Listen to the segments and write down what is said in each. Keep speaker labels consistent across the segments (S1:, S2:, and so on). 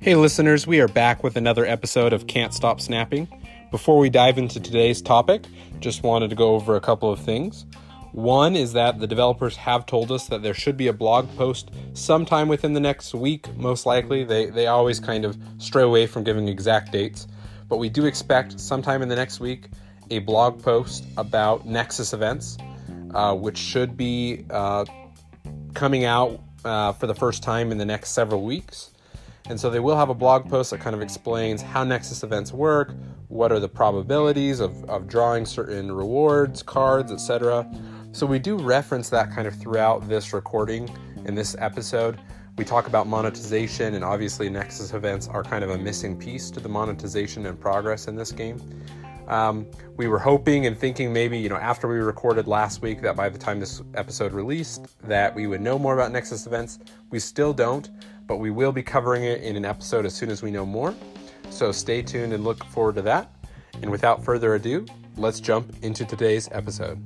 S1: Hey, listeners, we are back with another episode of Can't Stop Snapping. Before we dive into today's topic, just wanted to go over a couple of things. One is that the developers have told us that there should be a blog post sometime within the next week, most likely. They, they always kind of stray away from giving exact dates, but we do expect sometime in the next week a blog post about Nexus events, uh, which should be uh, coming out uh, for the first time in the next several weeks. And so they will have a blog post that kind of explains how Nexus events work, what are the probabilities of, of drawing certain rewards, cards, etc. So we do reference that kind of throughout this recording in this episode. We talk about monetization, and obviously, Nexus events are kind of a missing piece to the monetization and progress in this game. Um, we were hoping and thinking maybe, you know, after we recorded last week, that by the time this episode released, that we would know more about Nexus events. We still don't but we will be covering it in an episode as soon as we know more. So stay tuned and look forward to that. And without further ado, let's jump into today's episode.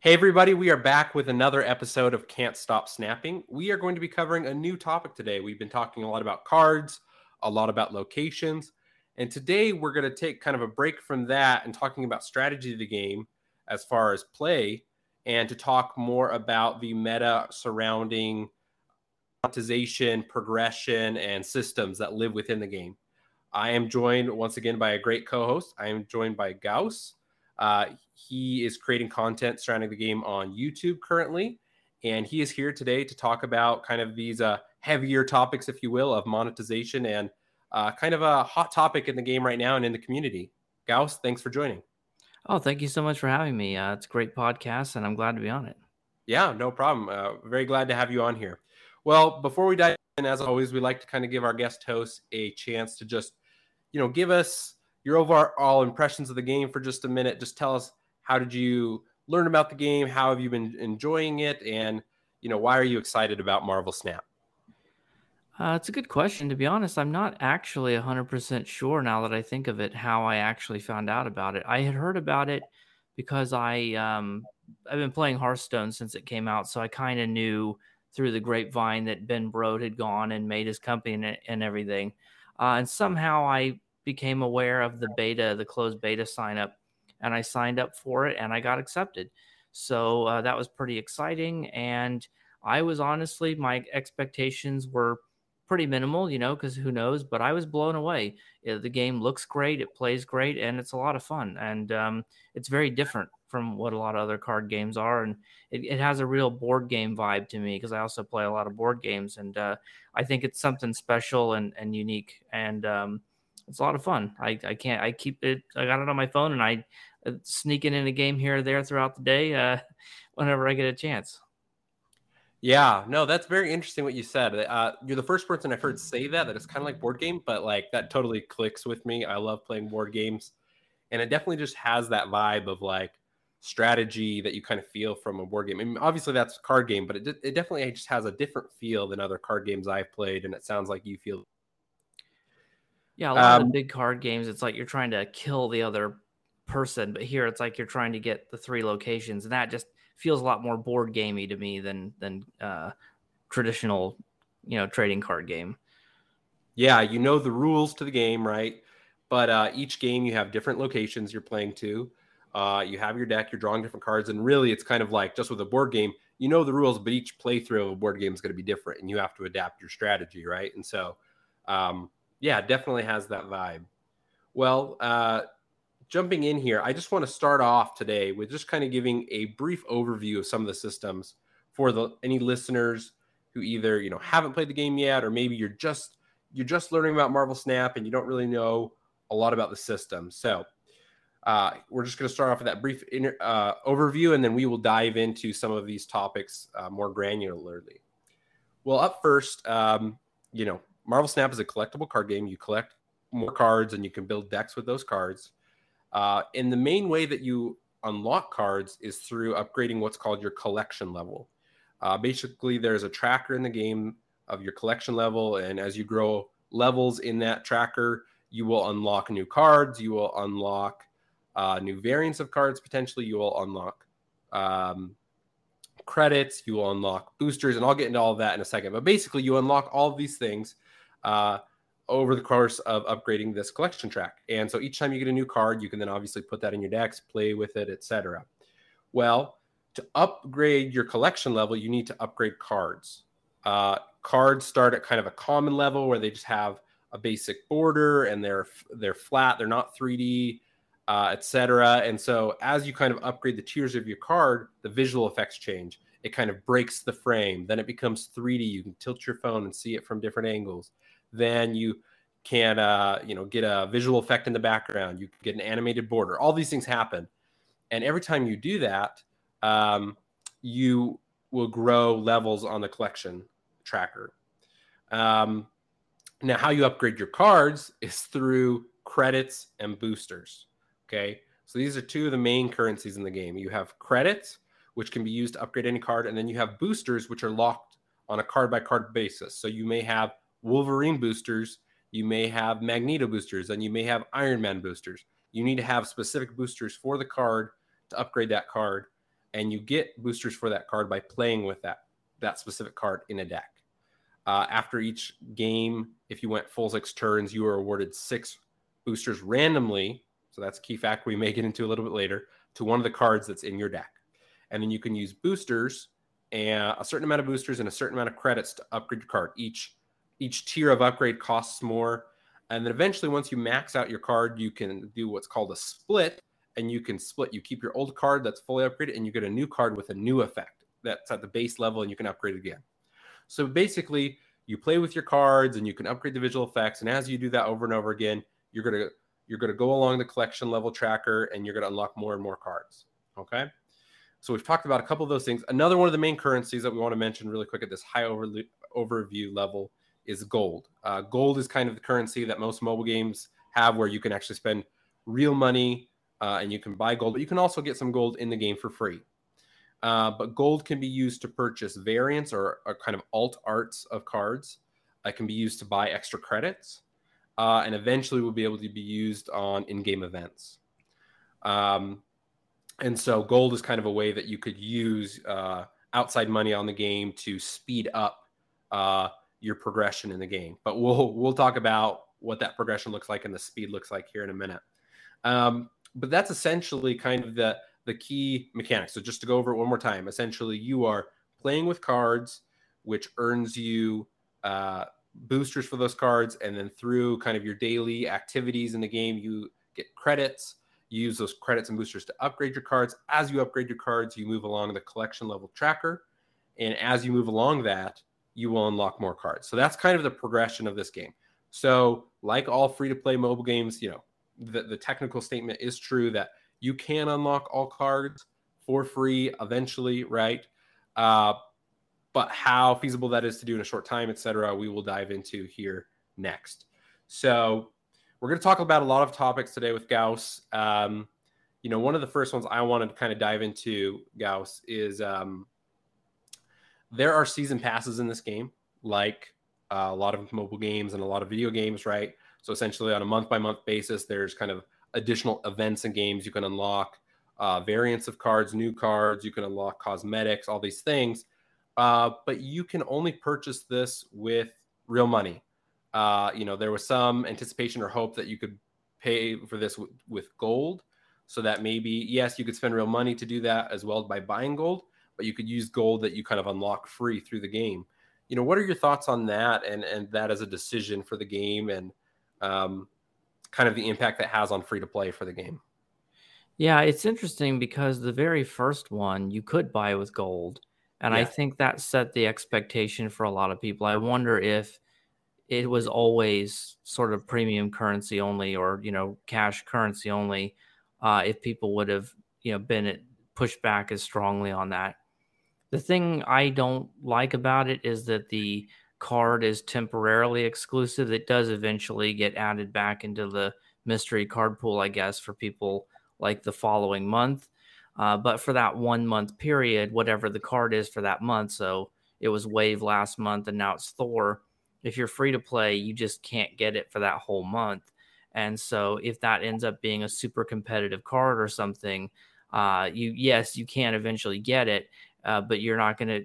S1: Hey, everybody, we are back with another episode of Can't Stop Snapping. We are going to be covering a new topic today. We've been talking a lot about cards, a lot about locations, and today we're going to take kind of a break from that and talking about strategy of the game as far as play and to talk more about the meta surrounding monetization, progression, and systems that live within the game. I am joined once again by a great co-host. I am joined by Gauss. Uh, he is creating content surrounding the game on YouTube currently, and he is here today to talk about kind of these uh, heavier topics, if you will, of monetization and uh, kind of a hot topic in the game right now and in the community. Gauss, thanks for joining.
S2: Oh, thank you so much for having me. Uh, it's a great podcast, and I'm glad to be on it.
S1: Yeah, no problem. Uh, very glad to have you on here. Well, before we dive in, as always, we like to kind of give our guest hosts a chance to just, you know, give us your overall impressions of the game for just a minute. Just tell us how did you learn about the game? How have you been enjoying it? And, you know, why are you excited about Marvel Snap?
S2: Uh, it's a good question. To be honest, I'm not actually 100% sure now that I think of it how I actually found out about it. I had heard about it because I um, I've been playing Hearthstone since it came out, so I kind of knew through the grapevine that Ben Brode had gone and made his company and, and everything. Uh, and somehow I became aware of the beta, the closed beta sign up, and I signed up for it and I got accepted. So uh, that was pretty exciting. And I was honestly, my expectations were pretty minimal, you know, because who knows? But I was blown away. The game looks great, it plays great, and it's a lot of fun. And um, it's very different from what a lot of other card games are. And it, it has a real board game vibe to me because I also play a lot of board games. And uh, I think it's something special and, and unique. And um, it's a lot of fun. I, I can't, I keep it, I got it on my phone and I uh, sneak it in a game here or there throughout the day uh, whenever I get a chance.
S1: Yeah, no, that's very interesting what you said. Uh, you're the first person I've heard say that that it's kind of like board game, but like that totally clicks with me. I love playing board games, and it definitely just has that vibe of like strategy that you kind of feel from a board game. I mean, obviously that's a card game, but it it definitely just has a different feel than other card games I've played, and it sounds like you feel.
S2: Yeah, a lot um, of the big card games, it's like you're trying to kill the other person, but here it's like you're trying to get the three locations, and that just feels a lot more board gamey to me than than uh, traditional, you know, trading card game.
S1: Yeah, you know the rules to the game, right? But uh, each game you have different locations you're playing to. Uh, you have your deck, you're drawing different cards, and really it's kind of like just with a board game, you know the rules, but each playthrough of a board game is going to be different, and you have to adapt your strategy, right? And so, um, yeah, definitely has that vibe. Well, uh, jumping in here, I just want to start off today with just kind of giving a brief overview of some of the systems for the any listeners who either you know haven't played the game yet, or maybe you're just you're just learning about Marvel Snap and you don't really know a lot about the system. So uh, we're just going to start off with that brief inter, uh, overview, and then we will dive into some of these topics uh, more granularly. Well, up first, um, you know, Marvel Snap is a collectible card game. You collect more cards, and you can build decks with those cards. Uh, and the main way that you unlock cards is through upgrading what's called your collection level. Uh, basically, there's a tracker in the game of your collection level, and as you grow levels in that tracker, you will unlock new cards. You will unlock uh, new variants of cards. Potentially, you will unlock um, credits. You will unlock boosters, and I'll get into all of that in a second. But basically, you unlock all of these things uh, over the course of upgrading this collection track. And so each time you get a new card, you can then obviously put that in your decks, play with it, etc. Well, to upgrade your collection level, you need to upgrade cards. Uh, cards start at kind of a common level where they just have a basic border and they're they're flat, they're not 3D, uh, etc. And so as you kind of upgrade the tiers of your card, the visual effects change. It kind of breaks the frame. Then it becomes 3D. You can tilt your phone and see it from different angles. Then you can uh, you know get a visual effect in the background. You get an animated border. All these things happen, and every time you do that, um, you will grow levels on the collection tracker. Um, now, how you upgrade your cards is through credits and boosters. Okay, so these are two of the main currencies in the game. You have credits, which can be used to upgrade any card, and then you have boosters, which are locked on a card by card basis. So you may have Wolverine boosters, you may have Magneto boosters, and you may have Iron Man boosters. You need to have specific boosters for the card to upgrade that card and you get boosters for that card by playing with that that specific card in a deck. Uh, after each game, if you went full six turns, you were awarded six boosters randomly. So that's a key fact we may get into a little bit later to one of the cards that's in your deck. And then you can use boosters and a certain amount of boosters and a certain amount of credits to upgrade your card. Each each tier of upgrade costs more. And then eventually, once you max out your card, you can do what's called a split, and you can split. You keep your old card that's fully upgraded, and you get a new card with a new effect that's at the base level, and you can upgrade again. So basically, you play with your cards, and you can upgrade the visual effects. And as you do that over and over again, you're gonna you're gonna go along the collection level tracker, and you're gonna unlock more and more cards. Okay. So we've talked about a couple of those things. Another one of the main currencies that we want to mention really quick at this high over, overview level is gold. Uh, gold is kind of the currency that most mobile games have, where you can actually spend real money uh, and you can buy gold, but you can also get some gold in the game for free. Uh, but gold can be used to purchase variants or, or kind of alt arts of cards. It can be used to buy extra credits, uh, and eventually will be able to be used on in-game events. Um, and so gold is kind of a way that you could use uh, outside money on the game to speed up uh, your progression in the game. But we'll we'll talk about what that progression looks like and the speed looks like here in a minute. Um, but that's essentially kind of the the key mechanics. So just to go over it one more time, essentially you are playing with cards, which earns you uh, boosters for those cards, and then through kind of your daily activities in the game, you get credits. You use those credits and boosters to upgrade your cards. As you upgrade your cards, you move along the collection level tracker, and as you move along that, you will unlock more cards. So that's kind of the progression of this game. So, like all free to play mobile games, you know, the, the technical statement is true that you can unlock all cards for free eventually, right? Uh, but how feasible that is to do in a short time, etc., we will dive into here next. So we're going to talk about a lot of topics today with Gauss. Um, you know, one of the first ones I wanted to kind of dive into, Gauss, is um, there are season passes in this game, like uh, a lot of mobile games and a lot of video games, right? So essentially, on a month by month basis, there's kind of additional events and games you can unlock, uh, variants of cards, new cards. You can unlock cosmetics, all these things. Uh, but you can only purchase this with real money. Uh, you know, there was some anticipation or hope that you could pay for this w- with gold, so that maybe yes, you could spend real money to do that as well by buying gold, but you could use gold that you kind of unlock free through the game. You know, what are your thoughts on that and and that as a decision for the game and um, kind of the impact that has on free to play for the game.
S2: Yeah, it's interesting because the very first one you could buy with gold. And yeah. I think that set the expectation for a lot of people. I wonder if it was always sort of premium currency only or, you know, cash currency only, uh, if people would have, you know, been pushed back as strongly on that. The thing I don't like about it is that the card is temporarily exclusive. It does eventually get added back into the mystery card pool, I guess, for people like the following month. Uh, but for that one month period, whatever the card is for that month, so it was Wave last month and now it's Thor. If you're free to play, you just can't get it for that whole month. And so if that ends up being a super competitive card or something, uh, you yes, you can eventually get it, uh, but you're not gonna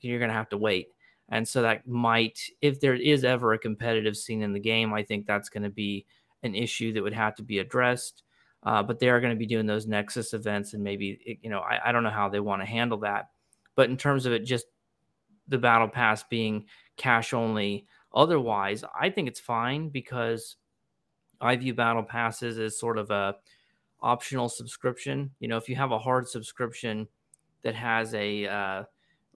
S2: you're gonna have to wait. And so that might, if there is ever a competitive scene in the game, I think that's going to be an issue that would have to be addressed. Uh, but they are going to be doing those Nexus events, and maybe you know I, I don't know how they want to handle that. But in terms of it, just the battle pass being cash only, otherwise, I think it's fine because I view battle passes as sort of a optional subscription. You know, if you have a hard subscription that has a uh,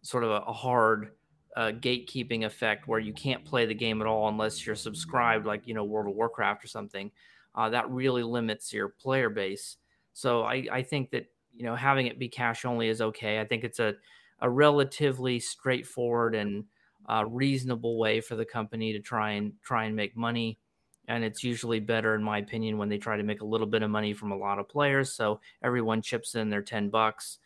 S2: sort of a, hard uh, gatekeeping effect where you can't play the game at all unless you're subscribed, like you know World of Warcraft or something. Uh, that really limits your player base. So I, I think that you know having it be cash only is okay. I think it's a a relatively straightforward and uh, reasonable way for the company to try and try and make money. And it's usually better, in my opinion, when they try to make a little bit of money from a lot of players. So everyone chips in their ten bucks.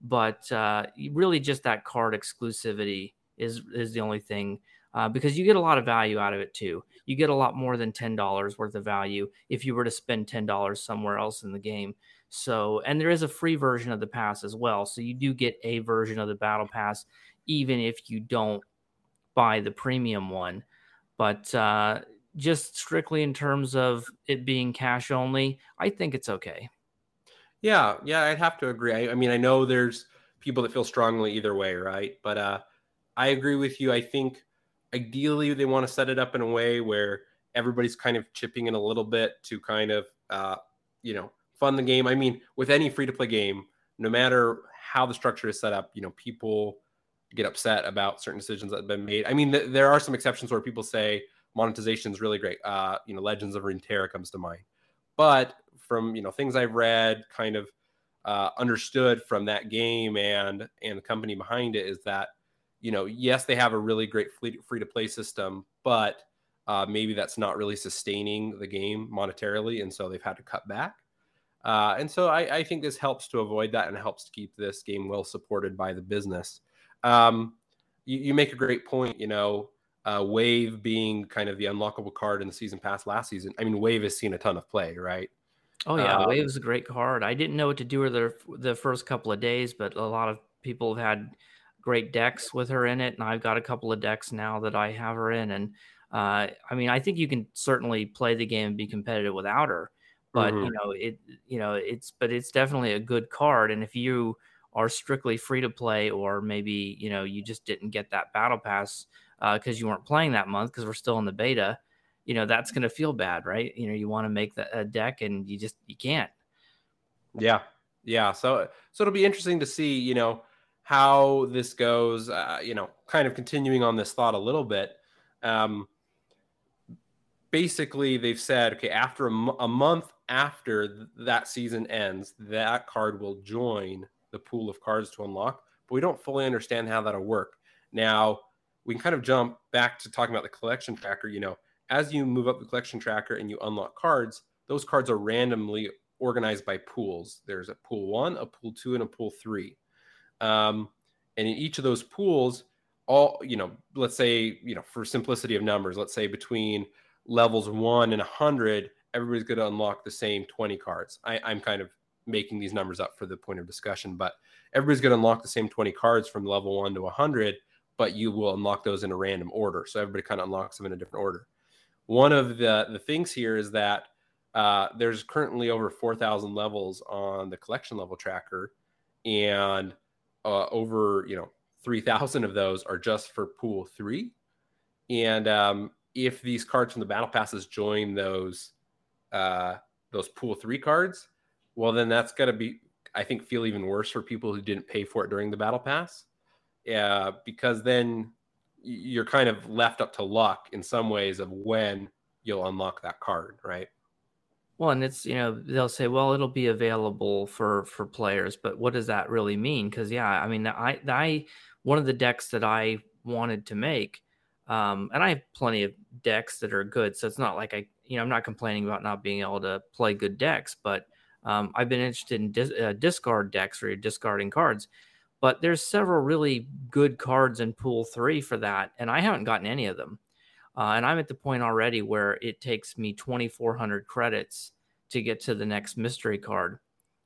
S2: But uh, really, just that card exclusivity is is the only thing uh, because you get a lot of value out of it too. You get a lot more than ten dollars worth of value if you were to spend ten dollars somewhere else in the game. So, and there is a free version of the pass as well. So you do get a version of the battle pass, even if you don't buy the premium one. But uh, just strictly in terms of it being cash only, I think it's okay.
S1: Yeah, yeah, I'd have to agree. I, I mean, I know there's people that feel strongly either way, right? But uh, I agree with you. I think ideally they want to set it up in a way where everybody's kind of chipping in a little bit to kind of, uh, you know, fund the game. I mean, with any free to play game, no matter how the structure is set up, you know, people get upset about certain decisions that have been made. I mean, th- there are some exceptions where people say monetization is really great. Uh, you know, Legends of Runeterra comes to mind. But from you know things I've read, kind of uh, understood from that game and and the company behind it is that you know, yes, they have a really great free to play system, but uh, maybe that's not really sustaining the game monetarily, and so they've had to cut back. Uh, and so I, I, think this helps to avoid that and helps to keep this game well supported by the business. Um, you, you, make a great point. You know, uh, Wave being kind of the unlockable card in the season pass last season. I mean, Wave has seen a ton of play, right?
S2: Oh yeah, um, Wave is a great card. I didn't know what to do with her the first couple of days, but a lot of people have had great decks with her in it, and I've got a couple of decks now that I have her in. And uh, I mean, I think you can certainly play the game and be competitive without her, but mm-hmm. you know, it you know, it's but it's definitely a good card. And if you are strictly free to play, or maybe you know you just didn't get that battle pass because uh, you weren't playing that month because we're still in the beta, you know, that's going to feel bad, right? You know, you want to make the, a deck and you just you can't.
S1: Yeah, yeah. So so it'll be interesting to see, you know how this goes. Uh, you know, kind of continuing on this thought a little bit. Um, basically, they've said, okay, after a, m- a month after th- that season ends, that card will join the pool of cards to unlock. But we don't fully understand how that'll work. Now, we can kind of jump back to talking about the collection tracker. You know, as you move up the collection tracker and you unlock cards, those cards are randomly organized by pools. There's a pool one, a pool two, and a pool three. Um, and in each of those pools, all you know, let's say you know, for simplicity of numbers, let's say between levels one and 100, everybody's going to unlock the same 20 cards. I, I'm kind of making these numbers up for the point of discussion, but everybody's going to unlock the same 20 cards from level one to 100, but you will unlock those in a random order. So everybody kind of unlocks them in a different order. One of the, the things here is that uh, there's currently over 4,000 levels on the collection level tracker, and uh, over you know 3000 of those are just for pool three and um, if these cards from the battle passes join those uh, those pool three cards well then that's going to be i think feel even worse for people who didn't pay for it during the battle pass yeah because then you're kind of left up to luck in some ways of when you'll unlock that card right
S2: well, and it's you know they'll say, well, it'll be available for for players, but what does that really mean? Because yeah, I mean, I I one of the decks that I wanted to make, um, and I have plenty of decks that are good, so it's not like I you know I'm not complaining about not being able to play good decks, but um, I've been interested in dis- uh, discard decks you're discarding cards. But there's several really good cards in Pool Three for that, and I haven't gotten any of them. Uh, and I'm at the point already where it takes me 2,400 credits to get to the next mystery card.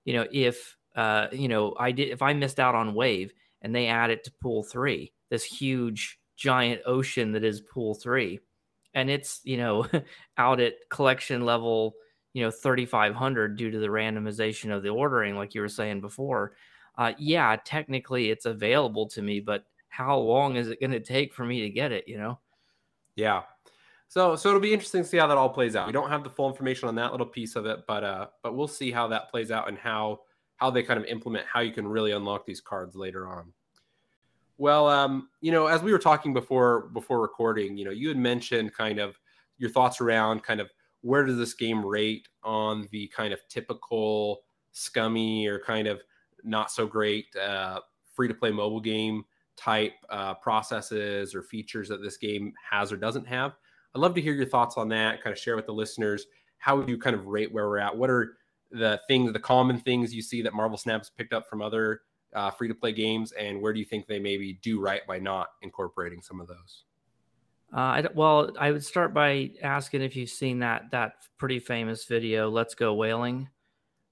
S2: You know, if uh, you know, I did if I missed out on Wave and they add it to Pool Three, this huge giant ocean that is Pool Three, and it's you know out at collection level, you know, 3,500 due to the randomization of the ordering, like you were saying before. Uh, yeah, technically it's available to me, but how long is it going to take for me to get it? You know.
S1: Yeah. So so it'll be interesting to see how that all plays out. We don't have the full information on that little piece of it, but uh but we'll see how that plays out and how how they kind of implement how you can really unlock these cards later on. Well, um, you know, as we were talking before before recording, you know, you had mentioned kind of your thoughts around kind of where does this game rate on the kind of typical scummy or kind of not so great uh, free to play mobile game type uh, processes or features that this game has or doesn't have. I'd love to hear your thoughts on that. Kind of share with the listeners how would you kind of rate where we're at? What are the things, the common things you see that Marvel Snaps picked up from other uh, free to play games, and where do you think they maybe do right by not incorporating some of those?
S2: Uh, I, well, I would start by asking if you've seen that that pretty famous video, "Let's Go Whaling."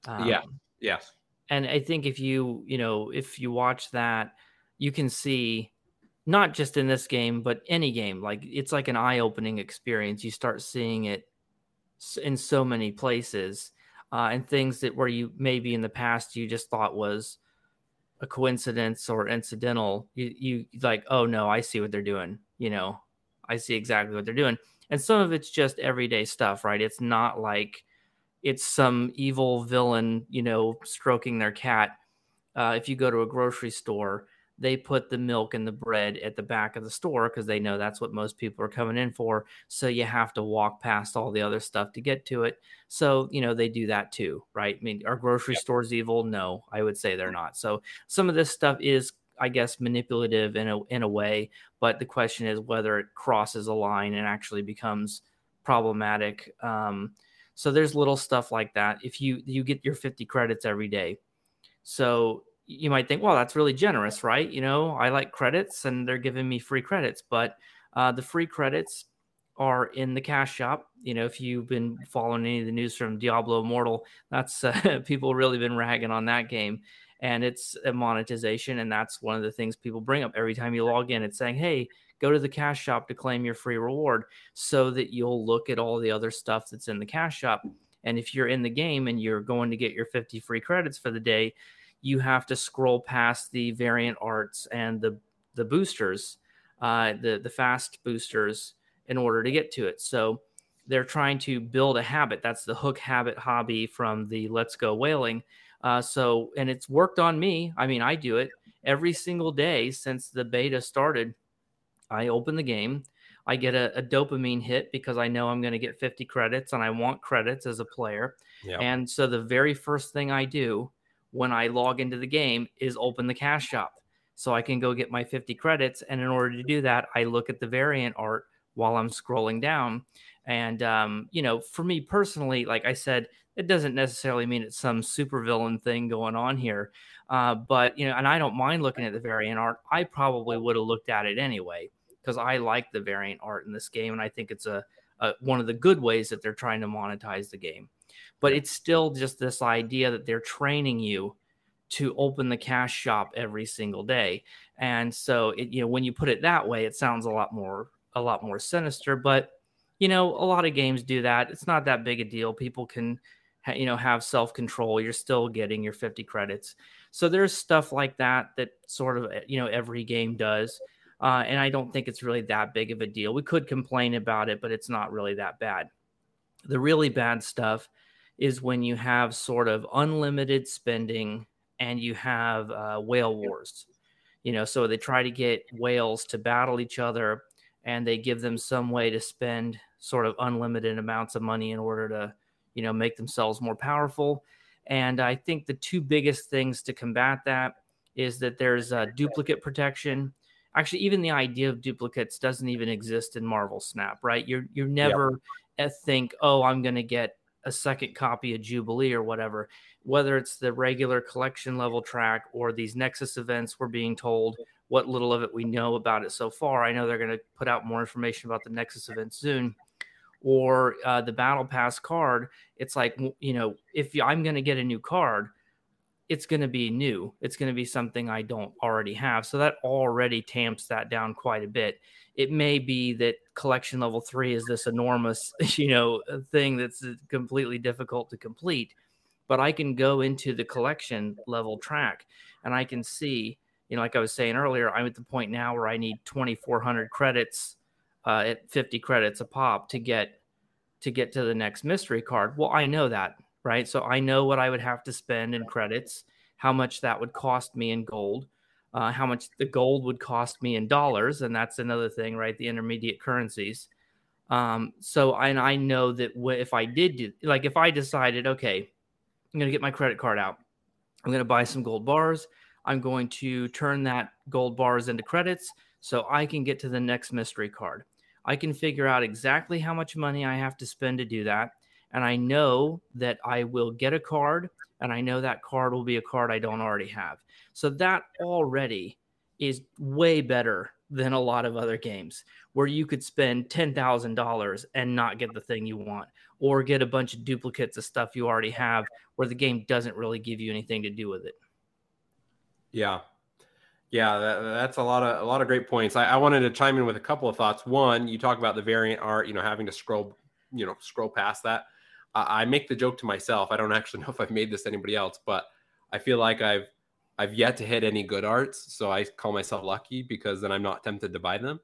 S1: Um, yeah. Yes.
S2: And I think if you you know if you watch that, you can see not just in this game but any game like it's like an eye-opening experience. You start seeing it in so many places uh, and things that where you maybe in the past you just thought was a coincidence or incidental you, you like oh no i see what they're doing you know? I see exactly what they're doing. And some of it's just everyday stuff right? It's not like it's some evil villain you know stroking their cat uh, if you go to a grocery store they put the milk and the bread at the back of the store because they know that's what most people are coming in for. So you have to walk past all the other stuff to get to it. So, you know, they do that too, right? I mean, are grocery yep. stores evil? No, I would say they're not. So some of this stuff is, I guess, manipulative in a, in a way. But the question is whether it crosses a line and actually becomes problematic. Um, so there's little stuff like that. If you you get your 50 credits every day. So you might think, well, that's really generous, right? You know, I like credits and they're giving me free credits, but uh, the free credits are in the cash shop. You know, if you've been following any of the news from Diablo Immortal, that's uh, people really been ragging on that game. And it's a monetization. And that's one of the things people bring up every time you log in. It's saying, hey, go to the cash shop to claim your free reward so that you'll look at all the other stuff that's in the cash shop. And if you're in the game and you're going to get your 50 free credits for the day, you have to scroll past the variant arts and the the boosters, uh, the the fast boosters in order to get to it. So they're trying to build a habit. That's the hook habit hobby from the Let's Go Whaling. Uh, so and it's worked on me. I mean, I do it every single day since the beta started. I open the game. I get a, a dopamine hit because I know I'm going to get 50 credits and I want credits as a player. Yeah. And so the very first thing I do when I log into the game is open the cash shop so I can go get my 50 credits. And in order to do that, I look at the variant art while I'm scrolling down. And, um, you know, for me personally, like I said, it doesn't necessarily mean it's some supervillain thing going on here. Uh, but, you know, and I don't mind looking at the variant art. I probably would have looked at it anyway because I like the variant art in this game. And I think it's a, a, one of the good ways that they're trying to monetize the game. But it's still just this idea that they're training you to open the cash shop every single day. And so it, you know when you put it that way it sounds a lot more a lot more sinister but you know a lot of games do that. It's not that big a deal. People can you know have self control you're still getting your 50 credits. So there's stuff like that that sort of you know every game does uh, and i don't think it's really that big of a deal we could complain about it but it's not really that bad the really bad stuff is when you have sort of unlimited spending and you have uh, whale wars. You know, so they try to get whales to battle each other and they give them some way to spend sort of unlimited amounts of money in order to, you know, make themselves more powerful. And I think the two biggest things to combat that is that there's a duplicate protection. Actually, even the idea of duplicates doesn't even exist in Marvel Snap, right? You're you never yep. think, oh, I'm going to get a second copy of Jubilee or whatever, whether it's the regular collection level track or these Nexus events we're being told what little of it we know about it so far. I know they're going to put out more information about the Nexus event soon. Or uh, the Battle Pass card, it's like, you know, if I'm going to get a new card, it's going to be new. It's going to be something I don't already have. So that already tamps that down quite a bit. It may be that collection level three is this enormous, you know, thing that's uh, completely difficult to complete. But I can go into the collection level track and I can see, you know, like I was saying earlier, I'm at the point now where I need 2,400 credits uh, at 50 credits a pop to get to get to the next mystery card. Well, I know that, right? So I know what I would have to spend in credits, how much that would cost me in gold, uh, how much the gold would cost me in dollars, and that's another thing, right? The intermediate currencies. Um, so and I know that if I did do, like if I decided, okay, I'm going to get my credit card out, I'm going to buy some gold bars. I'm going to turn that gold bars into credits so I can get to the next mystery card. I can figure out exactly how much money I have to spend to do that. And I know that I will get a card, and I know that card will be a card I don't already have. So that already is way better than a lot of other games where you could spend $10,000 and not get the thing you want or get a bunch of duplicates of stuff you already have where the game doesn't really give you anything to do with it.
S1: Yeah. Yeah, that, that's a lot of a lot of great points. I, I, wanted to chime in with a couple of thoughts. One, you talk about the variant art, you know, having to scroll, you know, scroll past that. I make the joke to myself. I don't actually know if I've made this to anybody else, but I feel like I've I've yet to hit any good arts, so I call myself lucky because then I'm not tempted to buy them.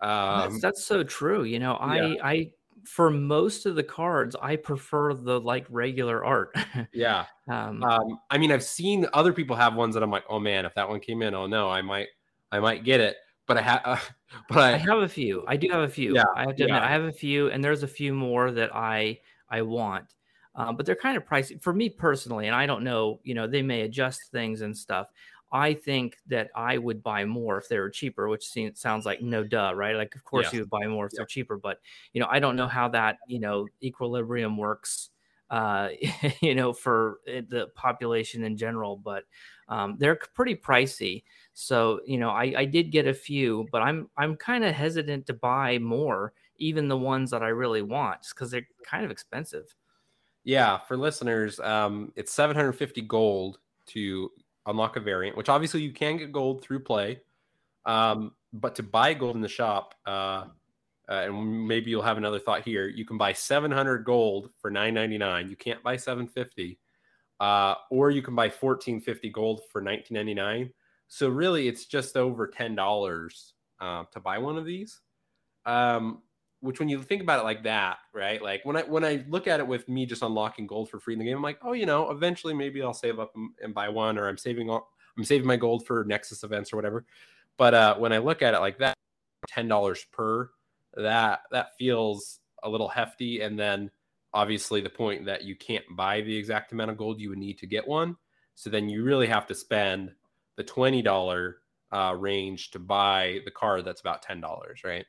S2: Um, that's, that's so true. You know, I yeah. I for most of the cards, I prefer the like regular art.
S1: yeah. Um, um, I mean, I've seen other people have ones that I'm like, oh man, if that one came in, oh no, I might, I might get it. But I have, uh, but I,
S2: I, have a few. I do have a few. Yeah. I have to admit. I have a few, and there's a few more that I I want. Um, but they're kind of pricey for me personally, and I don't know. You know, they may adjust things and stuff. I think that I would buy more if they were cheaper, which seems, sounds like no duh, right? Like, of course, yeah. you would buy more if yeah. they're cheaper, but you know, I don't know how that you know equilibrium works, uh, you know, for eh, the population in general. But um, they're pretty pricey, so you know, I, I did get a few, but I'm I'm kind of hesitant to buy more, even the ones that I really want, just because they're kind of expensive.
S1: Yeah, for listeners, um, it's 750 gold to unlock a variant, which obviously you can get gold through play. Um, but to buy gold in the shop, uh, uh, and maybe you'll have another thought here. You can buy 700 gold for 9.99. You can't buy 750, uh, or you can buy 1450 gold for 19.99. So really, it's just over ten dollars uh, to buy one of these. Um, which when you think about it like that, right? Like when I when I look at it with me just unlocking gold for free in the game, I'm like, oh, you know, eventually maybe I'll save up and, buy one, or I'm saving all, I'm saving my gold for Nexus events or whatever. But uh, when I look at it like that, ten dollars per, that that feels a little hefty. And then obviously the point that you can't buy the exact amount of gold you would need to get one. So then you really have to spend the twenty dollar uh, range to buy the card that's about ten dollars, right?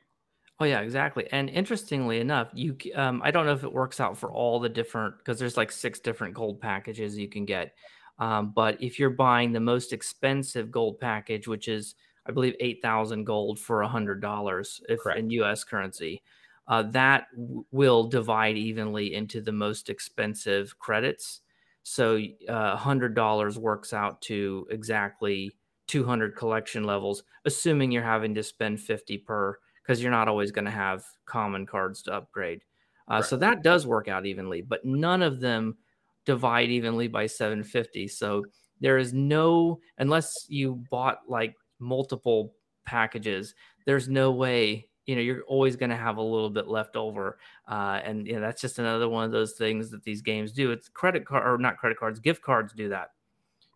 S2: Oh yeah, exactly. And interestingly enough, you um, I don't know if it works out for all the different because there's like six different gold packages you can get. Um, but if you're buying the most expensive gold package, which is I believe eight thousand gold for a hundred dollars if Correct. in U.S. currency, uh, that w- will divide evenly into the most expensive credits. So uh, a hundred dollars works out to exactly 200 collection levels, assuming you're having to spend 50 per because you're not always going to have common cards to upgrade. Uh, right. So that does work out evenly, but none of them divide evenly by 750. So there is no, unless you bought like multiple packages, there's no way, you know, you're always going to have a little bit left over. Uh, and you know, that's just another one of those things that these games do. It's credit card or not credit cards, gift cards do that.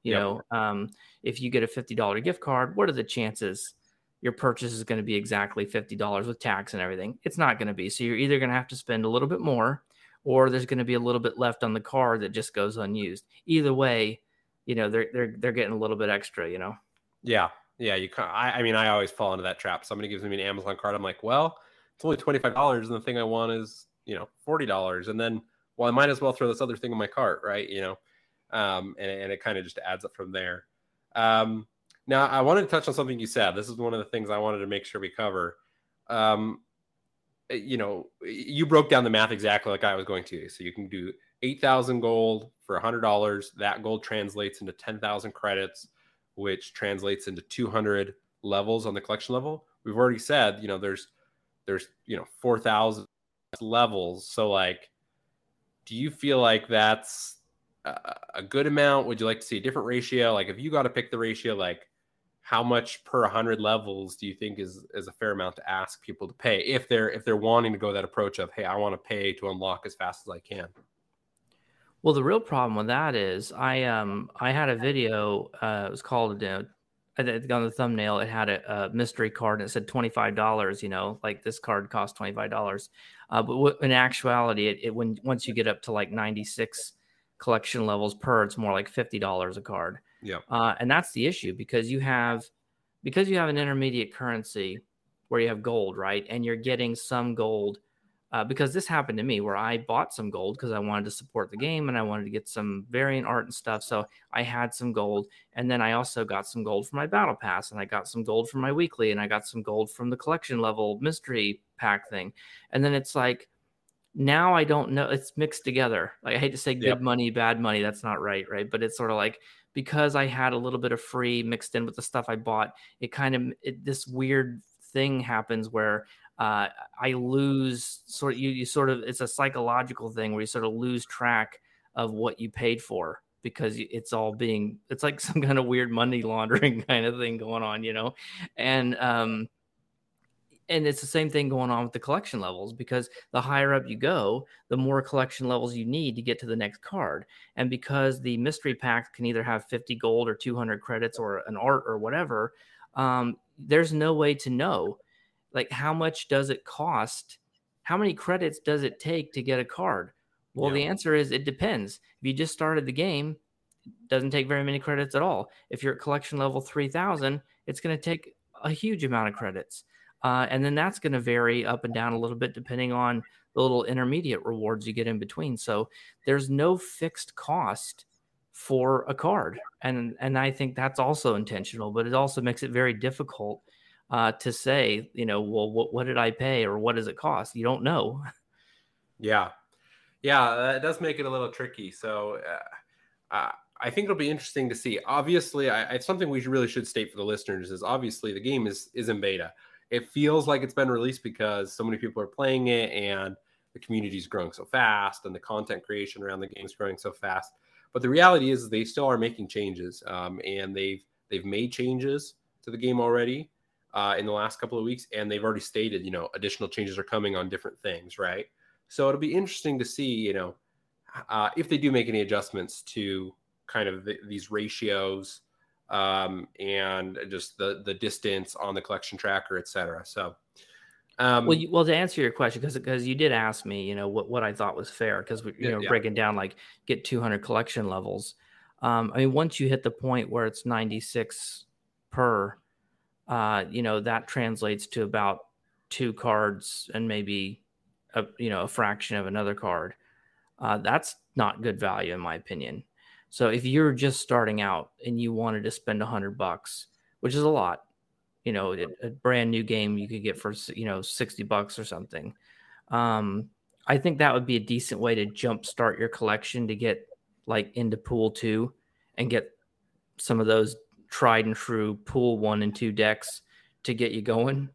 S2: You yep. know, um, if you get a $50 gift card, what are the chances your purchase is going to be exactly $50 with tax and everything. It's not going to be. So you're either going to have to spend a little bit more or there's going to be a little bit left on the card that just goes unused. Either way, you know, they're they're they're getting a little bit extra, you know.
S1: Yeah. Yeah, you I, I mean, I always fall into that trap. Somebody gives me an Amazon card, I'm like, "Well, it's only $25 and the thing I want is, you know, $40." And then well, I might as well throw this other thing in my cart, right? You know. Um, and, and it kind of just adds up from there. Um, Now, I wanted to touch on something you said. This is one of the things I wanted to make sure we cover. Um, eh, you know, you broke down the math exactly like I was going to. So you can do 8,000 gold for $100. That gold translates into 10,000 credits, which translates into 200 levels on the collection level. We've already said, you know, there's, there's, you know, 4,000 levels. So, like, do you feel like that's a good amount? Would you like to see a different ratio? Like, if you got to pick the ratio, like, how much per 100 levels do you think is is a fair amount to ask people to pay if they're if they're wanting to go that approach of hey i want to pay to unlock as fast as i can?
S2: Well the real problem with that is i um i had a video uh it was called uh, on the thumbnail it had a, a, mystery card and it said $25 you know like this card costs $25 uh, but in actuality it, it when once you get up to like 96 collection levels per it's more like $50 a card
S1: yeah.
S2: Uh, and that's the issue because you have because you have an intermediate currency where you have gold, right? And you're getting some gold uh, because this happened to me where I bought some gold because I wanted to support the game and I wanted to get some variant art and stuff. So I had some gold, and then I also got some gold for my battle pass, and I got some gold from my weekly, and I got some gold from the collection level mystery pack thing. And then it's like now I don't know. It's mixed together. Like I hate to say good yep. money, bad money. That's not right, right? But it's sort of like because I had a little bit of free mixed in with the stuff I bought, it kind of it, this weird thing happens where uh, I lose sort of you, you sort of it's a psychological thing where you sort of lose track of what you paid for because it's all being it's like some kind of weird money laundering kind of thing going on, you know, and um, and it's the same thing going on with the collection levels because the higher up you go, the more collection levels you need to get to the next card. And because the mystery pack can either have 50 gold or 200 credits or an art or whatever, um, there's no way to know like how much does it cost? How many credits does it take to get a card? Well, yeah. the answer is it depends. If you just started the game, it doesn't take very many credits at all. If you're at collection level 3000, it's going to take a huge amount of credits. Uh, and then that's going to vary up and down a little bit depending on the little intermediate rewards you get in between. So there's no fixed cost for a card, and and I think that's also intentional, but it also makes it very difficult uh, to say, you know, well, what what did I pay or what does it cost? You don't know.
S1: Yeah, yeah, that does make it a little tricky. So. Uh, uh I think it'll be interesting to see. Obviously, I, it's something we really should state for the listeners is obviously the game is is in beta it feels like it's been released because so many people are playing it and the community is growing so fast and the content creation around the game is growing so fast. But the reality is they still are making changes, um, and they've they've made changes to the game already uh, in the last couple of weeks, and they've already stated you know additional changes are coming on different things, right? So it'll be interesting to see you know uh, if they do make any adjustments to kind of the, these ratios um, and just the the distance on the collection tracker, etc. So,
S2: um, well, you, well, to answer your question, because because you did ask me, you know, what what I thought was fair, because we you know yeah. breaking down like get 200 collection levels. Um, I mean, once you hit the point where it's 96 per, uh, you know, that translates to about two cards and maybe a you know a fraction of another card. Uh, that's not good value in my opinion. So if you're just starting out and you wanted to spend a hundred bucks, which is a lot, you know, a, brand new game you could get for you know sixty bucks or something. Um, I think that would be a decent way to jumpstart your collection to get like into pool two and get some of those tried and true pool one and two decks to get you going.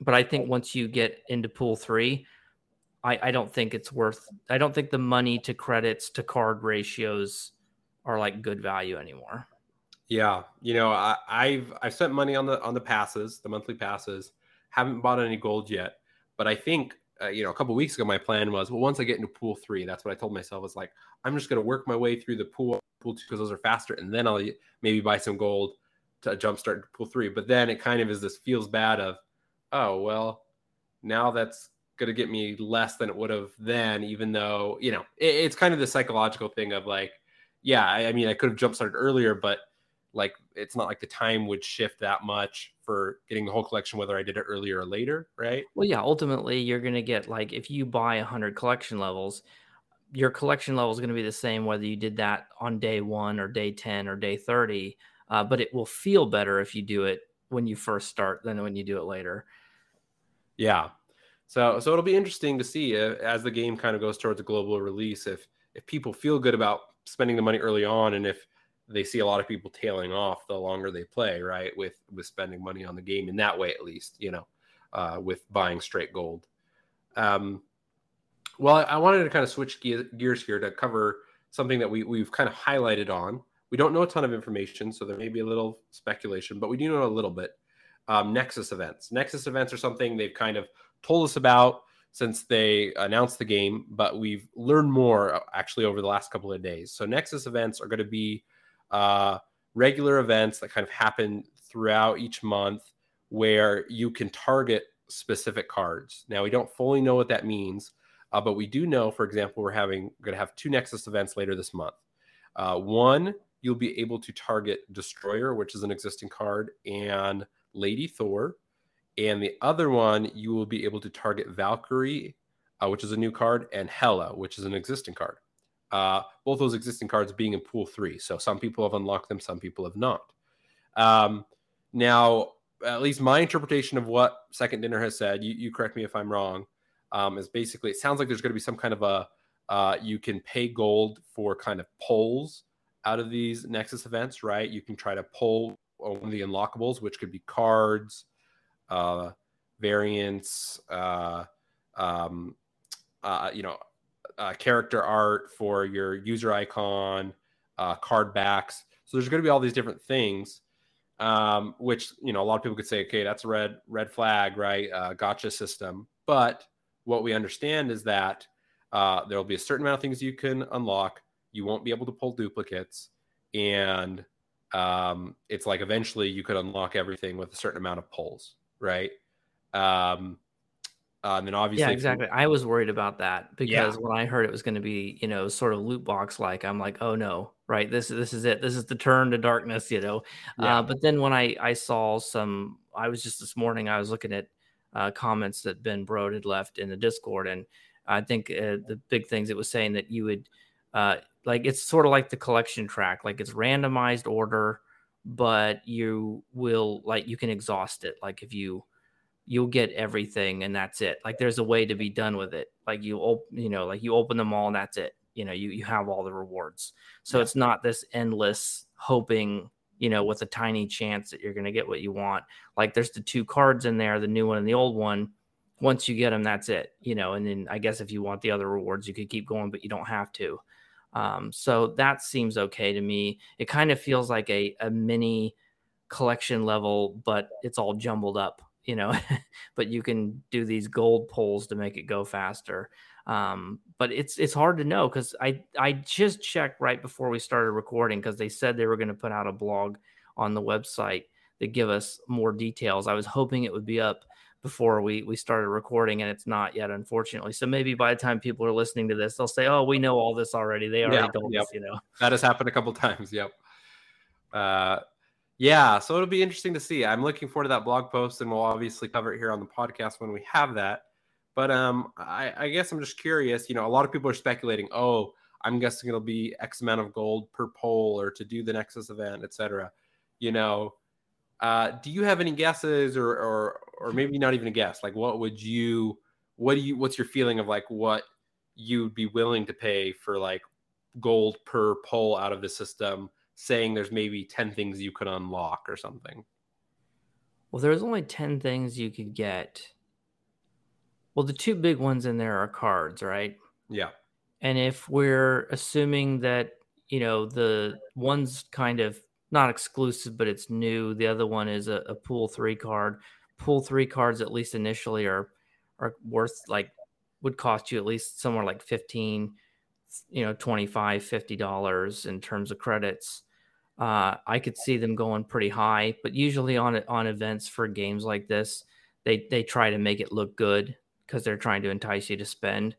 S2: But I think once you get into pool three, I, I don't think it's worth. I don't think the money to credits to card ratios are like good value anymore.
S1: Yeah, you know, I, I've I've spent money on the on the passes, the monthly passes. Haven't bought any gold yet, but I think uh, you know a couple weeks ago my plan was well once I get into pool three, that's what I told myself was like I'm just going to work my way through the pool pool two because those are faster, and then I'll maybe buy some gold to jumpstart pool three. But then it kind of is this feels bad of oh well now that's going to get me less than it would have then, even though you know it, it's kind of the psychological thing of like yeah, I, I mean, I could have jump started earlier, but like it's not like the time would shift that much for getting the whole collection, whether I did it earlier or later, right?
S2: Well, yeah, ultimately you're going to get like if you buy 100 collection levels, your collection level is going to be the same whether you did that on day one or day 10 or day 30. uh, but it will feel better if you do it when you first start than when you do it later.
S1: Yeah. So so it'll be interesting to see uh, as the game kind of goes towards a global release if if people feel good about spending the money early on and if they see a lot of people tailing off the longer they play, right? With with spending money on the game in that way at least, you know, uh, with buying straight gold. Um, well, I, I wanted to kind of switch gears here to cover something that we we've kind of highlighted on. We don't know a ton of information, so there may be a little speculation, but we do know a little bit. Um, Nexus events. Nexus events are something they've kind of told us about since they announced the game, but we've learned more uh, actually over the last couple of days. So Nexus events are going to be uh, regular events that kind of happen throughout each month where you can target specific cards. Now we don't fully know what that means, uh, but we do know, for example, we're having going to have two Nexus events later this month. Uh, one, you'll be able to target Destroyer, which is an existing card, and Lady Thor. And the other one, you will be able to target Valkyrie, uh, which is a new card, and Hela, which is an existing card. Uh, both those existing cards being in pool three. So some people have unlocked them, some people have not. Um, now, at least my interpretation of what Second Dinner has said, you, you correct me if I'm wrong, um, is basically it sounds like there's going to be some kind of a uh, you can pay gold for kind of pulls out of these Nexus events, right? You can try to pull one of the unlockables, which could be cards, uh, variants, uh, um, uh, you know, uh, character art for your user icon, uh, card backs. So there's going to be all these different things, um, which you know a lot of people could say, okay, that's a red red flag, right? Uh, gacha system. But what we understand is that uh, there will be a certain amount of things you can unlock. You won't be able to pull duplicates, and um, it's like eventually you could unlock everything with a certain amount of pulls, right? Um, uh, and then obviously,
S2: yeah, exactly. I was worried about that because yeah. when I heard it was going to be, you know, sort of loot box like, I'm like, oh no, right? This this is it. This is the turn to darkness, you know. Yeah. Uh, but then when I I saw some, I was just this morning, I was looking at uh, comments that Ben Brode had left in the Discord, and I think uh, the big things it was saying that you would, uh, like, it's sort of like the collection track, like it's randomized order, but you will like you can exhaust it, like if you you'll get everything and that's it. Like there's a way to be done with it. Like you op- you know, like you open them all and that's it. You know, you you have all the rewards. So yeah. it's not this endless hoping, you know, with a tiny chance that you're going to get what you want. Like there's the two cards in there, the new one and the old one. Once you get them, that's it. You know, and then I guess if you want the other rewards, you could keep going, but you don't have to. Um, so that seems okay to me. It kind of feels like a, a mini collection level, but it's all jumbled up you know, but you can do these gold pulls to make it go faster. Um, but it's it's hard to know because I I just checked right before we started recording because they said they were going to put out a blog on the website that give us more details. I was hoping it would be up before we we started recording and it's not yet unfortunately so maybe by the time people are listening to this they'll say oh we know all this already they already yeah, yep. us you know
S1: that has happened a couple times yep uh yeah, so it'll be interesting to see. I'm looking forward to that blog post, and we'll obviously cover it here on the podcast when we have that. But um, I, I guess I'm just curious. You know, a lot of people are speculating. Oh, I'm guessing it'll be X amount of gold per poll, or to do the Nexus event, etc. You know, uh, do you have any guesses, or or or maybe not even a guess? Like, what would you? What do you? What's your feeling of like what you'd be willing to pay for like gold per pull out of the system? saying there's maybe 10 things you could unlock or something.
S2: Well, there's only 10 things you could get. Well, the two big ones in there are cards, right?
S1: Yeah.
S2: And if we're assuming that, you know, the one's kind of not exclusive, but it's new, the other one is a, a pool three card. Pool three cards, at least initially, are are worth like would cost you at least somewhere like 15 you know 25 50 dollars in terms of credits uh, I could see them going pretty high, but usually on on events for games like this, they they try to make it look good because they're trying to entice you to spend.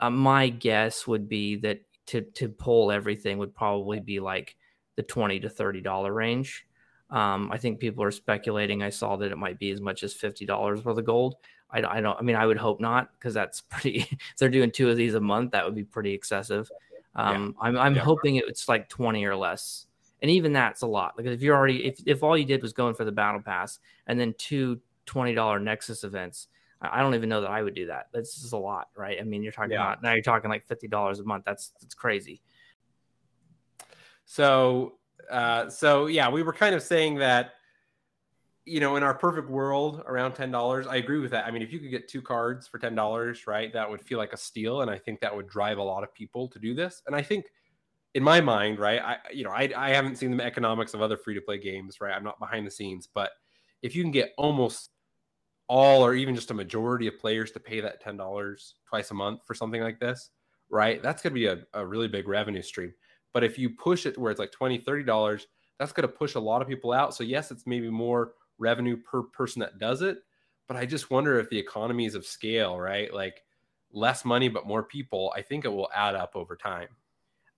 S2: Uh, my guess would be that to to pull everything would probably be like the twenty to thirty dollar range. Um, I think people are speculating. I saw that it might be as much as fifty dollars worth of gold. I, I don't. I mean, I would hope not because that's pretty. if they're doing two of these a month, that would be pretty excessive. Um, yeah. I'm I'm yeah. hoping it's like twenty or less and even that's a lot. Like if you're already if if all you did was going for the battle pass and then two twenty dollar Nexus events, I don't even know that I would do that. That's just a lot, right? I mean, you're talking yeah. about now you're talking like fifty dollars a month. That's that's crazy.
S1: So, uh, so yeah, we were kind of saying that, you know, in our perfect world, around ten dollars. I agree with that. I mean, if you could get two cards for ten dollars, right, that would feel like a steal, and I think that would drive a lot of people to do this. And I think, in my mind, right, I you know, I I haven't seen the economics of other free to play games, right. I'm not behind the scenes, but if you can get almost all or even just a majority of players to pay that $10 twice a month for something like this, right? That's going to be a, a really big revenue stream. But if you push it to where it's like $20, $30, that's going to push a lot of people out. So, yes, it's maybe more revenue per person that does it. But I just wonder if the economies of scale, right? Like less money, but more people, I think it will add up over time.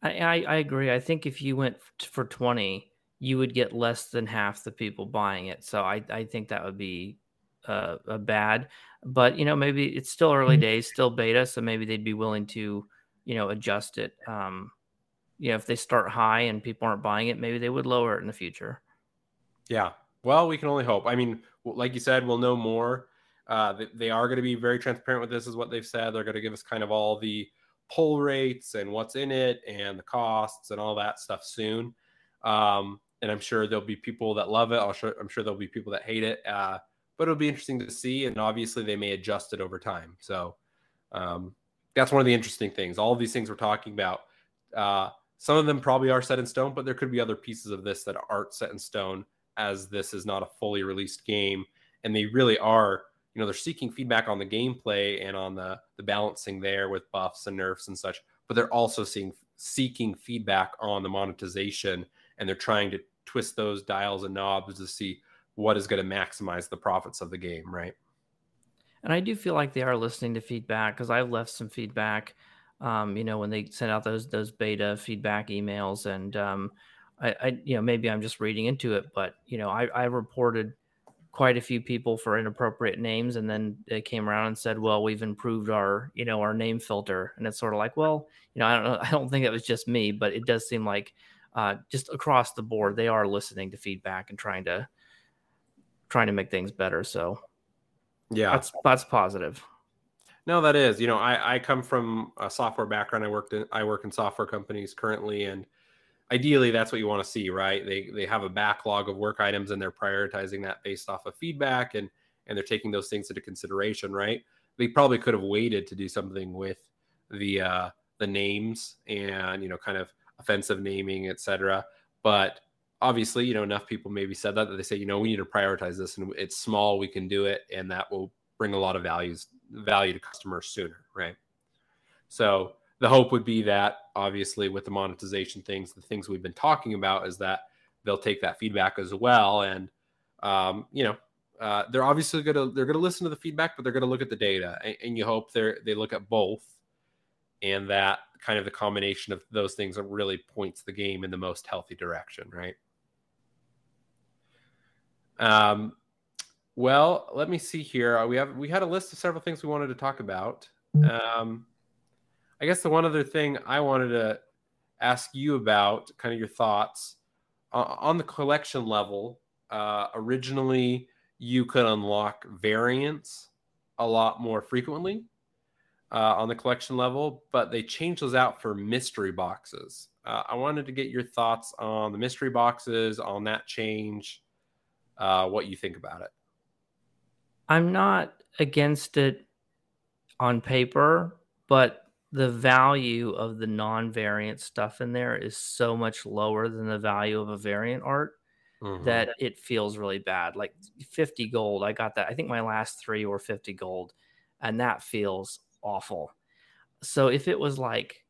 S2: I, I, I agree. I think if you went for 20, you would get less than half the people buying it. So I, I think that would be uh, a bad. But you know, maybe it's still early mm-hmm. days, still beta, so maybe they'd be willing to, you know, adjust it. Um, you know, if they start high and people aren't buying it, maybe they would lower it in the future.
S1: Yeah. Well, we can only hope. I mean, like you said, we'll know more. Uh, they, they are going to be very transparent with this, is what they've said. They're going to give us kind of all the pull rates and what's in it and the costs and all that stuff soon. Um, and I'm sure there'll be people that love it. I'll sure, I'm sure there'll be people that hate it. Uh, but it'll be interesting to see. And obviously, they may adjust it over time. So um, that's one of the interesting things. All of these things we're talking about, uh, some of them probably are set in stone, but there could be other pieces of this that aren't set in stone, as this is not a fully released game, and they really are. You know, they're seeking feedback on the gameplay and on the the balancing there with buffs and nerfs and such, but they're also seeing seeking feedback on the monetization, and they're trying to twist those dials and knobs to see what is going to maximize the profits of the game, right?
S2: And I do feel like they are listening to feedback because I've left some feedback. Um, you know, when they send out those those beta feedback emails, and um, I, I, you know, maybe I'm just reading into it, but you know, I, I reported quite a few people for inappropriate names, and then they came around and said, "Well, we've improved our, you know, our name filter," and it's sort of like, well, you know, I don't know, I don't think it was just me, but it does seem like uh, just across the board they are listening to feedback and trying to trying to make things better. So
S1: yeah,
S2: that's that's positive.
S1: No, that is. You know, I I come from a software background. I worked in I work in software companies currently, and ideally that's what you want to see, right? They they have a backlog of work items and they're prioritizing that based off of feedback and and they're taking those things into consideration, right? They probably could have waited to do something with the uh the names and you know kind of offensive naming, etc. But obviously, you know, enough people maybe said that that they say, you know, we need to prioritize this and it's small, we can do it, and that will bring a lot of values value to customers sooner, right? So the hope would be that obviously with the monetization things, the things we've been talking about is that they'll take that feedback as well, and um, you know, uh, they're obviously gonna they're gonna listen to the feedback, but they're gonna look at the data, and, and you hope they they look at both, and that kind of the combination of those things really points the game in the most healthy direction, right? Um, well, let me see here. We have we had a list of several things we wanted to talk about. Um, I guess the one other thing I wanted to ask you about, kind of your thoughts uh, on the collection level. Uh, originally, you could unlock variants a lot more frequently uh, on the collection level, but they changed those out for mystery boxes. Uh, I wanted to get your thoughts on the mystery boxes, on that change, uh, what you think about it.
S2: I'm not against it on paper, but the value of the non-variant stuff in there is so much lower than the value of a variant art mm-hmm. that it feels really bad. Like 50 gold, I got that. I think my last three were 50 gold, and that feels awful. So if it was like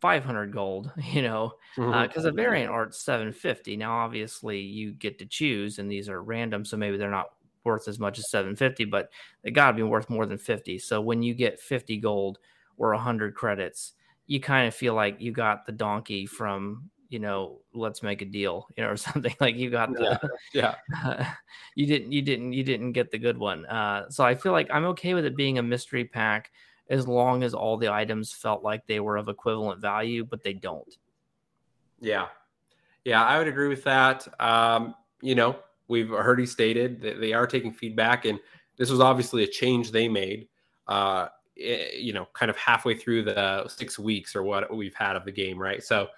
S2: 500 gold, you know, because mm-hmm. uh, a variant art's 750. Now, obviously, you get to choose, and these are random, so maybe they're not worth as much as 750, but they got to be worth more than 50. So when you get 50 gold or 100 credits, you kind of feel like you got the donkey from you know let's make a deal you know or something like you got the
S1: yeah,
S2: Uh, you didn't you didn't you didn't get the good one uh, so i feel like i'm okay with it being a mystery pack as long as all the items felt like they were of equivalent value, but they don't.
S1: Yeah. Yeah, I would agree with that. Um, you know, we've already stated that they are taking feedback, and this was obviously a change they made. Uh, eh, you know, kind of halfway through the six weeks or what we've had of the game, right? So,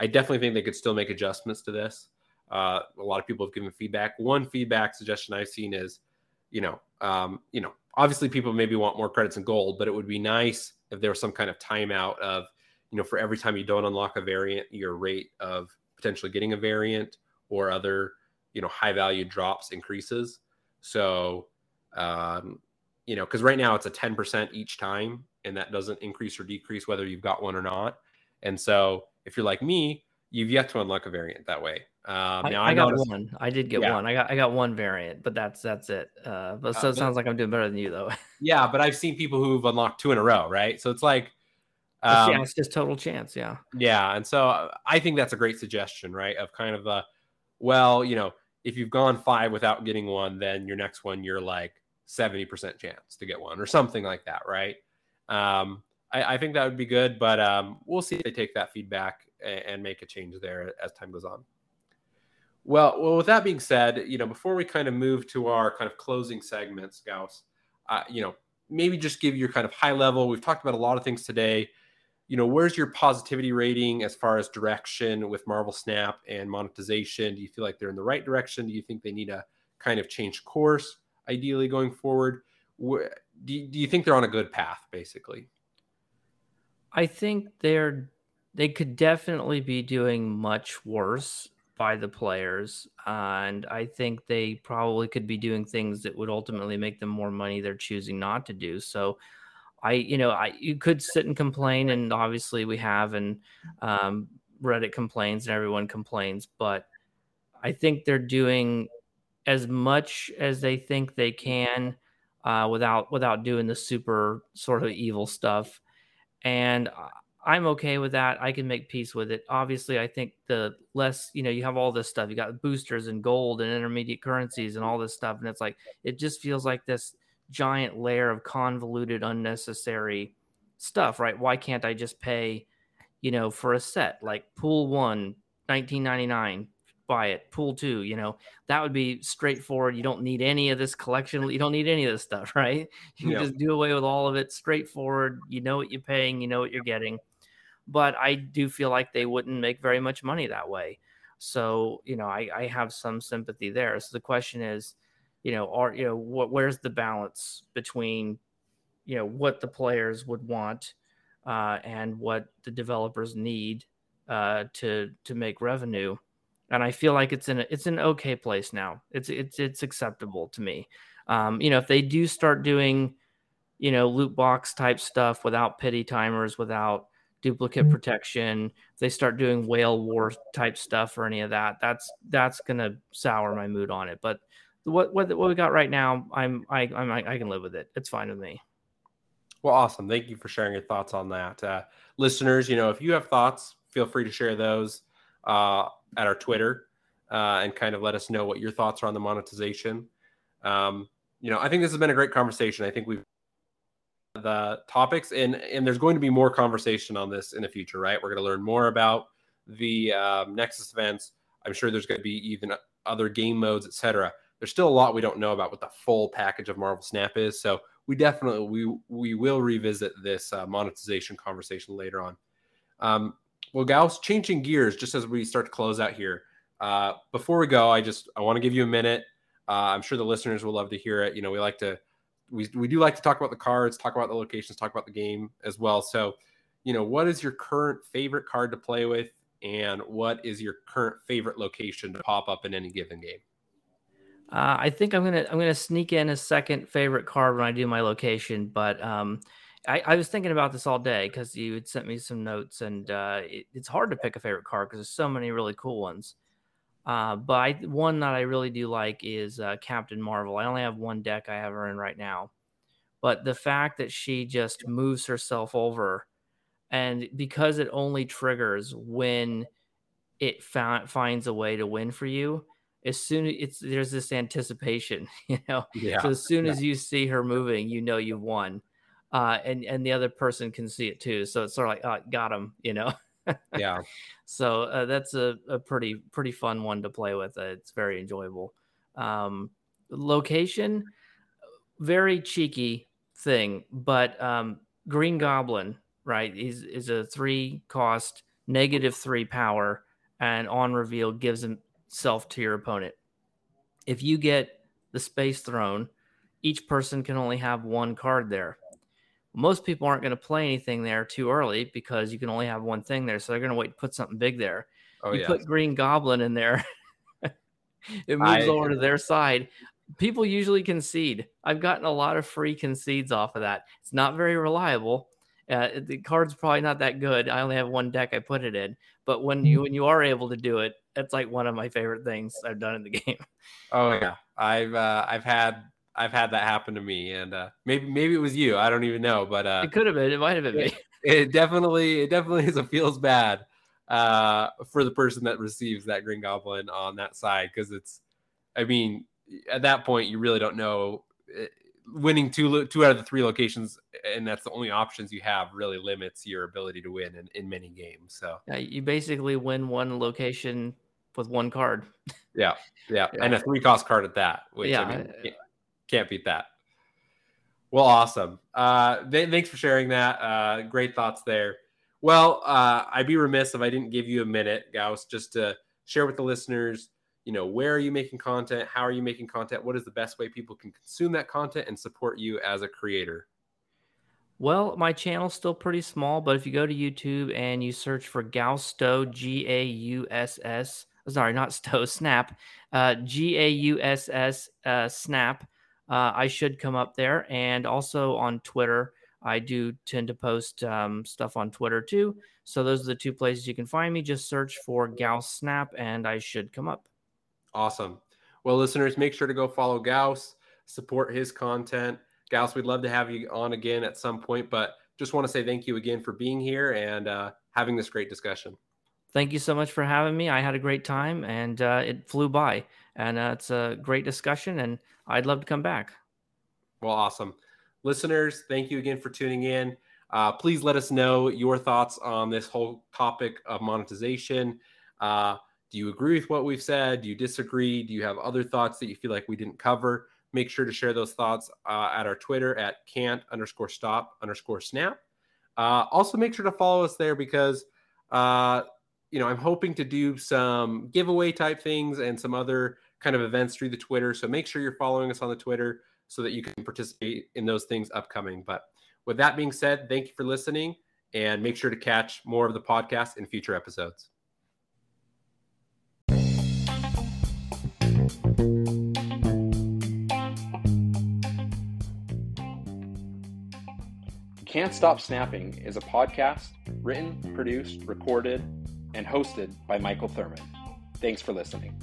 S1: I definitely think they could still make adjustments to this. Uh, a lot of people have given feedback. One feedback suggestion I've seen is, you know, um, you know, obviously people maybe want more credits and gold, but it would be nice if there was some kind of timeout of, you know, for every time you don't unlock a variant, your rate of potentially getting a variant or other, you know, high value drops increases. So, um, you know, because right now it's a 10% each time, and that doesn't increase or decrease whether you've got one or not. And so, if you're like me, you've yet to unlock a variant that way.
S2: Um, I, now I, I got noticed, one. I did get yeah. one. I got I got one variant, but that's that's it. Uh, but so uh, it sounds like I'm doing better than you though.
S1: yeah, but I've seen people who've unlocked two in a row, right? So it's like,
S2: um, yeah, it's just total chance. Yeah,
S1: yeah, and so I think that's a great suggestion, right? Of kind of the, well, you know, if you've gone five without getting one, then your next one you're like seventy percent chance to get one or something like that, right? Um, I, I, think that would be good, but um, we'll see if they take that feedback and, and make a change there as time goes on. Well, well, with that being said, you know, before we kind of move to our kind of closing segments, Gauss, uh, you know, maybe just give your kind of high level. We've talked about a lot of things today. You know, where's your positivity rating as far as direction with Marvel Snap and monetization? Do you feel like they're in the right direction? Do you think they need to kind of change course, ideally going forward? Do you, do you think they're on a good path, basically?
S2: I think they're they could definitely be doing much worse by the players. And I think they probably could be doing things that would ultimately make them more money they're choosing not to do. So I, you know, I you could sit and complain, and obviously we have, and um, Reddit complains and everyone complains, but I think they're doing as much as they think they can uh, without without doing the super sort of evil stuff. And I'm okay with that. I can make peace with it. Obviously, I think the less, you know, you have all this stuff. You got boosters and gold and intermediate currencies and all this stuff. And it's like, it just feels like this giant layer of convoluted, unnecessary stuff, right? Why can't I just pay, you know, for a set like pool one, 1999, buy it, pool two, you know, that would be straightforward. You don't need any of this collection. You don't need any of this stuff, right? You just do away with all of it straightforward. You know what you're paying, you know what you're getting but I do feel like they wouldn't make very much money that way. So, you know, I, I have some sympathy there. So the question is, you know, are you know what where's the balance between, you know, what the players would want uh, and what the developers need uh, to to make revenue? And I feel like it's in a, it's an okay place now. It's it's it's acceptable to me. Um, you know, if they do start doing, you know, loot box type stuff without pity timers, without duplicate mm-hmm. protection, if they start doing whale war type stuff or any of that, that's that's gonna sour my mood on it. But what what, what we got right now, I'm I I'm, I can live with it. It's fine with me.
S1: Well, awesome. Thank you for sharing your thoughts on that, uh, listeners. You know, if you have thoughts, feel free to share those uh, at our Twitter uh, and kind of let us know what your thoughts are on the monetization. Um, you know, I think this has been a great conversation. I think we've the topics and and there's going to be more conversation on this in the future right we're going to learn more about the um, nexus events i'm sure there's going to be even other game modes etc there's still a lot we don't know about what the full package of marvel snap is so we definitely we we will revisit this uh, monetization conversation later on um, well Gauss changing gears just as we start to close out here uh, before we go i just i want to give you a minute uh, i'm sure the listeners will love to hear it you know we like to we, we do like to talk about the cards, talk about the locations, talk about the game as well. So, you know, what is your current favorite card to play with, and what is your current favorite location to pop up in any given game?
S2: Uh, I think I'm gonna I'm gonna sneak in a second favorite card when I do my location, but um, I, I, was thinking about this all day because you had sent me some notes, and uh, it, it's hard to pick a favorite card because there's so many really cool ones. Uh, but I, one that I really do like is uh, Captain Marvel. I only have one deck I have her in right now, but the fact that she just moves herself over, and because it only triggers when it fa- finds a way to win for you, as soon as it's there's this anticipation, you know. Yeah. So as soon yeah. as you see her moving, you know you've won, uh, and and the other person can see it too. So it's sort of like, oh, got him, you know.
S1: yeah.
S2: So uh, that's a, a pretty pretty fun one to play with. Uh, it's very enjoyable. Um, location, very cheeky thing, but um, Green Goblin, right, is is a three cost negative three power, and on reveal gives himself to your opponent. If you get the Space Throne, each person can only have one card there. Most people aren't going to play anything there too early because you can only have one thing there, so they're going to wait to put something big there. Oh, you yes. put Green Goblin in there, it moves I, over to their side. People usually concede. I've gotten a lot of free concedes off of that. It's not very reliable. Uh, the card's probably not that good. I only have one deck I put it in, but when you when you are able to do it, it's like one of my favorite things I've done in the game.
S1: Oh yeah, I've uh, I've had I've had that happen to me, and uh, maybe maybe it was you. I don't even know, but uh,
S2: it could have been. It might have been
S1: it, me. It definitely it definitely is feels bad uh, for the person that receives that Green Goblin on that side because it's. I mean, at that point, you really don't know. Eh, winning two two out of the three locations, and that's the only options you have, really limits your ability to win in, in many games. So
S2: yeah, you basically win one location with one card.
S1: Yeah, yeah, yeah. and a three cost card at that. Which, yeah, I mean, can't, can't beat that. Well, awesome. Uh, th- thanks for sharing that. Uh, great thoughts there. Well, uh, I'd be remiss if I didn't give you a minute, Gauss, just to share with the listeners you know where are you making content how are you making content what is the best way people can consume that content and support you as a creator
S2: well my channel's still pretty small but if you go to youtube and you search for gausto g-a-u-s-s sorry not stow snap uh, g-a-u-s-s uh, snap uh, i should come up there and also on twitter i do tend to post um, stuff on twitter too so those are the two places you can find me just search for gauss snap and i should come up
S1: Awesome. Well, listeners, make sure to go follow Gauss, support his content. Gauss, we'd love to have you on again at some point, but just want to say thank you again for being here and uh, having this great discussion.
S2: Thank you so much for having me. I had a great time and uh, it flew by. And uh, it's a great discussion, and I'd love to come back.
S1: Well, awesome. Listeners, thank you again for tuning in. Uh, please let us know your thoughts on this whole topic of monetization. Uh, do you agree with what we've said? Do you disagree? Do you have other thoughts that you feel like we didn't cover? Make sure to share those thoughts uh, at our Twitter at can't underscore stop underscore snap. Uh, also, make sure to follow us there because, you know, I'm hoping to do some giveaway type things and some other kind of events through the Twitter. So make sure you're following us on the Twitter so that you can participate in those things upcoming. But with that being said, thank you for listening and make sure to catch more of the podcast in future episodes. Can't Stop Snapping is a podcast written, produced, recorded, and hosted by Michael Thurman. Thanks for listening.